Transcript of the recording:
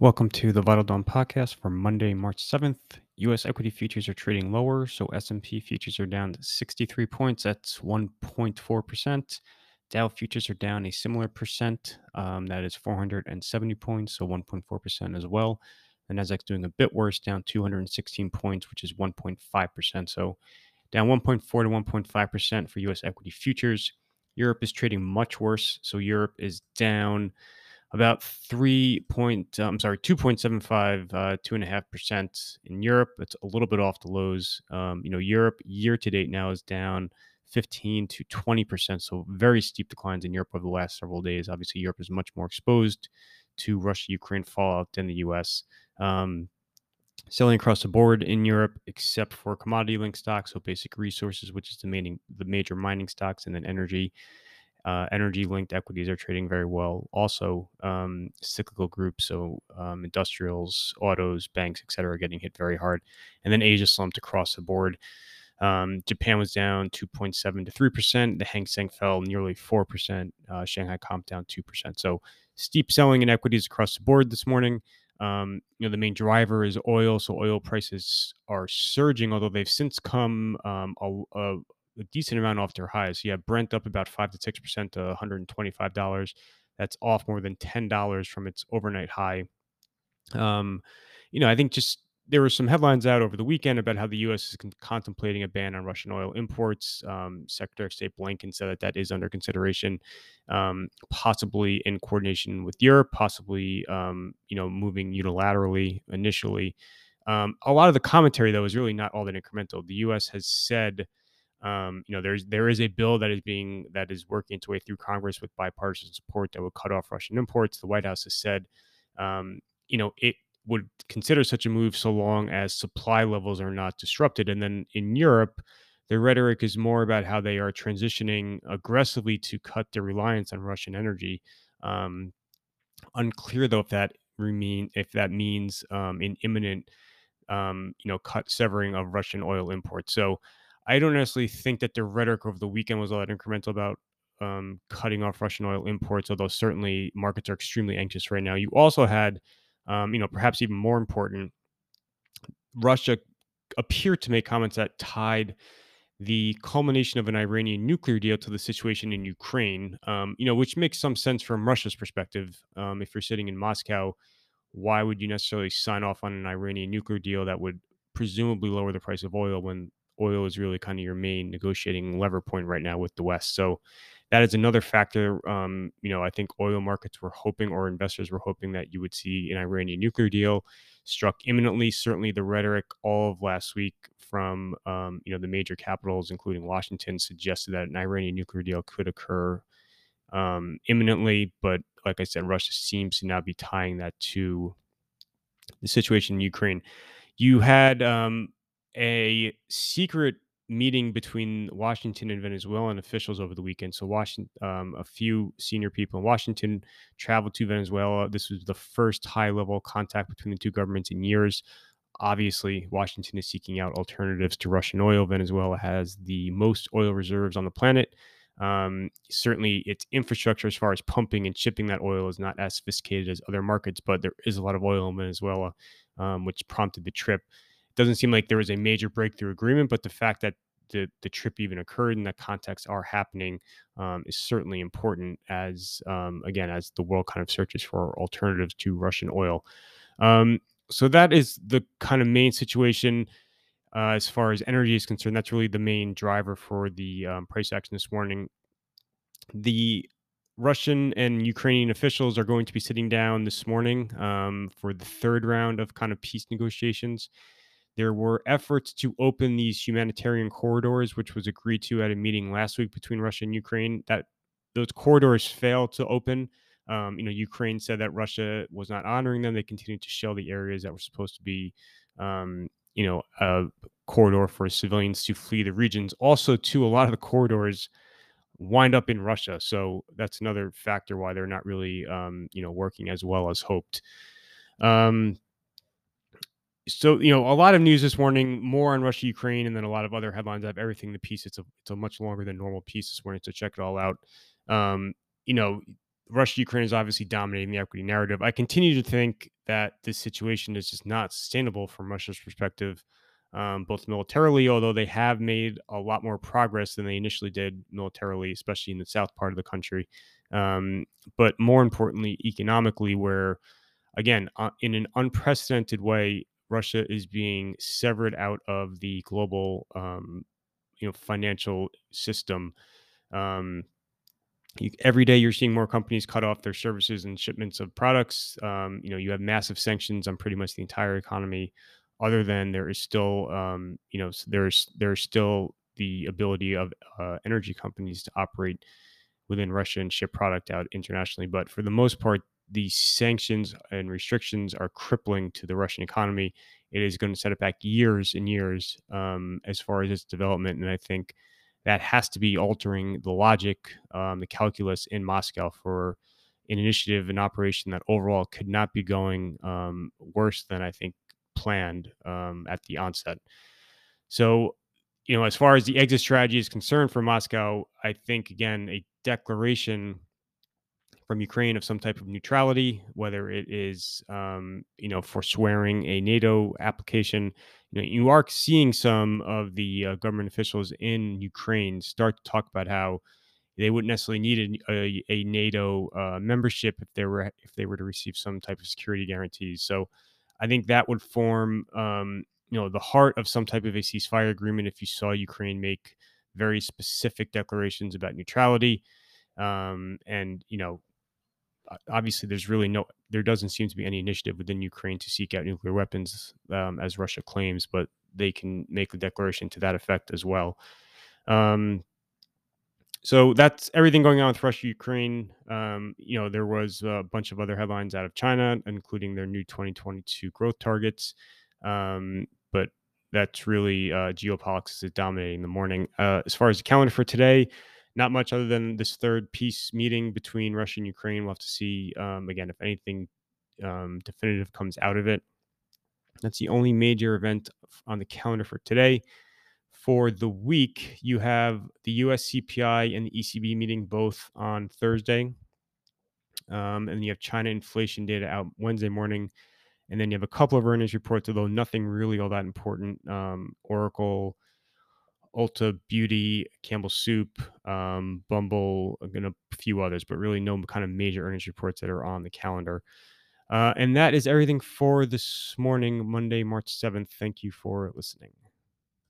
Welcome to the Vital Dawn podcast for Monday, March 7th. US equity futures are trading lower, so S&P futures are down 63 points, that's 1.4%. Dow futures are down a similar percent, um, that is 470 points, so 1.4% as well. The Nasdaq's doing a bit worse, down 216 points, which is 1.5%. So down 1.4 to 1.5% for US equity futures. Europe is trading much worse, so Europe is down about three point, uh, I'm sorry, 2.75, uh, two and a half percent in Europe. It's a little bit off the lows. Um, you know, Europe year to date now is down 15 to 20 percent. So very steep declines in Europe over the last several days. Obviously, Europe is much more exposed to Russia-Ukraine fallout than the U.S. Um, selling across the board in Europe, except for commodity-linked stocks, so basic resources, which is the main, the major mining stocks, and then energy uh, energy linked equities are trading very well. Also, um, cyclical groups, so um, industrials, autos, banks, etc., are getting hit very hard. And then Asia slumped across the board. Um, Japan was down 2.7 to 3%. The Hang Seng fell nearly 4%. Uh, Shanghai Comp down 2%. So steep selling in equities across the board this morning. Um, you know, the main driver is oil. So oil prices are surging, although they've since come um, a, a, a decent amount off their highs. So you have Brent up about five to six percent to 125 dollars. That's off more than ten dollars from its overnight high. Um, you know, I think just there were some headlines out over the weekend about how the U.S. is con- contemplating a ban on Russian oil imports. Um, Secretary of State Blinken said that that is under consideration, um, possibly in coordination with Europe, possibly um, you know moving unilaterally initially. Um, a lot of the commentary though is really not all that incremental. The U.S. has said um, you know, there's there is a bill that is being that is working its way through Congress with bipartisan support that would cut off Russian imports. The White House has said, um, you know, it would consider such a move so long as supply levels are not disrupted. And then in Europe, the rhetoric is more about how they are transitioning aggressively to cut their reliance on Russian energy. Um, unclear though if that remain if that means um, an imminent, um, you know, cut severing of Russian oil imports. So I don't necessarily think that the rhetoric over the weekend was all that incremental about um, cutting off Russian oil imports, although certainly markets are extremely anxious right now. You also had, um, you know, perhaps even more important, Russia appeared to make comments that tied the culmination of an Iranian nuclear deal to the situation in Ukraine, um, you know, which makes some sense from Russia's perspective. Um, if you're sitting in Moscow, why would you necessarily sign off on an Iranian nuclear deal that would presumably lower the price of oil when oil is really kind of your main negotiating lever point right now with the West. So that is another factor. Um, you know, I think oil markets were hoping, or investors were hoping, that you would see an Iranian nuclear deal struck imminently. Certainly, the rhetoric all of last week from um, you know the major capitals, including Washington, suggested that an Iranian nuclear deal could occur um, imminently. But like I said, Russia seems to now be tying that to the situation in Ukraine. You had um, a secret meeting between Washington and Venezuelan officials over the weekend. So, Washington, um, a few senior people in Washington traveled to Venezuela. This was the first high level contact between the two governments in years. Obviously, Washington is seeking out alternatives to Russian oil. Venezuela has the most oil reserves on the planet. Um, certainly, its infrastructure as far as pumping and shipping that oil is not as sophisticated as other markets, but there is a lot of oil in Venezuela, um, which prompted the trip doesn't seem like there was a major breakthrough agreement, but the fact that the, the trip even occurred and the contexts are happening um, is certainly important as um, again as the world kind of searches for alternatives to Russian oil. Um, so that is the kind of main situation uh, as far as energy is concerned. That's really the main driver for the um, price action this morning. The Russian and Ukrainian officials are going to be sitting down this morning um, for the third round of kind of peace negotiations. There were efforts to open these humanitarian corridors, which was agreed to at a meeting last week between Russia and Ukraine. That those corridors failed to open. Um, you know, Ukraine said that Russia was not honoring them. They continued to shell the areas that were supposed to be, um, you know, a corridor for civilians to flee the regions. Also, too, a lot of the corridors wind up in Russia, so that's another factor why they're not really, um, you know, working as well as hoped. Um, so you know a lot of news this morning more on russia ukraine and then a lot of other headlines i have everything in the piece it's a, it's a much longer than normal piece this morning so check it all out um, you know Russia Ukraine is obviously dominating the equity narrative. I continue to think that this situation is just not sustainable from Russia's perspective, um, both militarily, although they have made a lot more progress than they initially did militarily, especially in the south part of the country. Um, but more importantly, economically, where again, uh, in an unprecedented way, Russia is being severed out of the global, um, you know, financial system. Um, you, every day you're seeing more companies cut off their services and shipments of products. Um, you know, you have massive sanctions on pretty much the entire economy. Other than there is still, um, you know, there's there's still the ability of uh, energy companies to operate within Russia and ship product out internationally. But for the most part, these sanctions and restrictions are crippling to the Russian economy. It is going to set it back years and years um, as far as its development. And I think that has to be altering the logic, um, the calculus in Moscow for an initiative, an operation that overall could not be going um, worse than I think planned um, at the onset. So, you know, as far as the exit strategy is concerned for Moscow, I think again a declaration from Ukraine of some type of neutrality, whether it is, um, you know, forswearing a NATO application. You know, you are seeing some of the uh, government officials in Ukraine start to talk about how they wouldn't necessarily need a, a, a NATO uh, membership if they were if they were to receive some type of security guarantees. So, I think that would form, um, you know, the heart of some type of a ceasefire agreement if you saw Ukraine make very specific declarations about neutrality. Um, and you know obviously there's really no there doesn't seem to be any initiative within ukraine to seek out nuclear weapons um, as russia claims but they can make a declaration to that effect as well. Um, so that's everything going on with russia ukraine. Um, you know there was a bunch of other headlines out of china including their new 2022 growth targets. Um, but that's really uh, geopolitics is dominating the morning. Uh, as far as the calendar for today not much other than this third peace meeting between Russia and Ukraine. We'll have to see um, again if anything um, definitive comes out of it. That's the only major event on the calendar for today. For the week, you have the US CPI and the ECB meeting both on Thursday. Um, and you have China inflation data out Wednesday morning. And then you have a couple of earnings reports, although nothing really all that important. Um, Oracle, Ulta Beauty, Campbell Soup, um, Bumble, and a few others, but really no kind of major earnings reports that are on the calendar. Uh, and that is everything for this morning, Monday, March 7th. Thank you for listening.